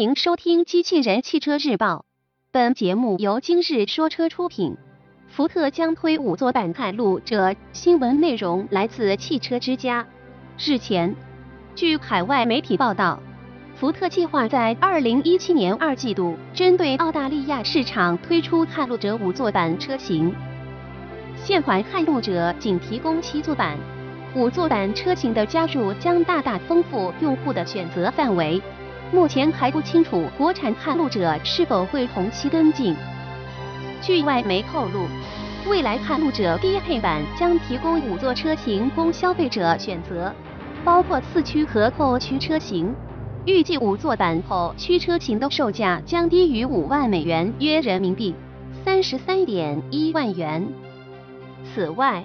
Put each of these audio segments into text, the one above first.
迎收听《机器人汽车日报》，本节目由今日说车出品。福特将推五座版探路者，新闻内容来自汽车之家。日前，据海外媒体报道，福特计划在二零一七年二季度针对澳大利亚市场推出探路者五座版车型。现款探路者仅提供七座版，五座版车型的加入将大大丰富用户的选择范围。目前还不清楚国产探路者是否会同期跟进。据外媒透露，未来探路者低配版将提供五座车型供消费者选择，包括四驱和后驱车型。预计五座版后驱车型的售价将低于五万美元，约人民币三十三点一万元。此外，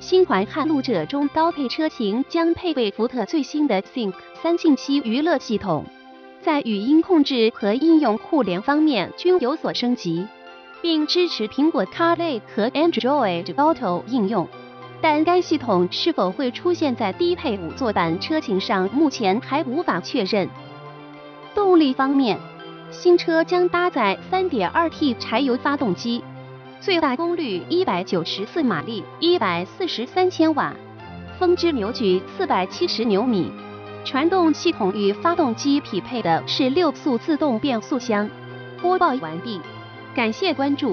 新款探路者中高配车型将配备福特最新的 Think 三信息娱乐系统。在语音控制和应用互联方面均有所升级，并支持苹果 CarPlay 和 Android Auto 应用。但该系统是否会出现在低配五座版车型上，目前还无法确认。动力方面，新车将搭载 3.2T 柴油发动机，最大功率194马力，143千瓦，峰值扭矩470牛米。传动系统与发动机匹配的是六速自动变速箱。播报完毕，感谢关注。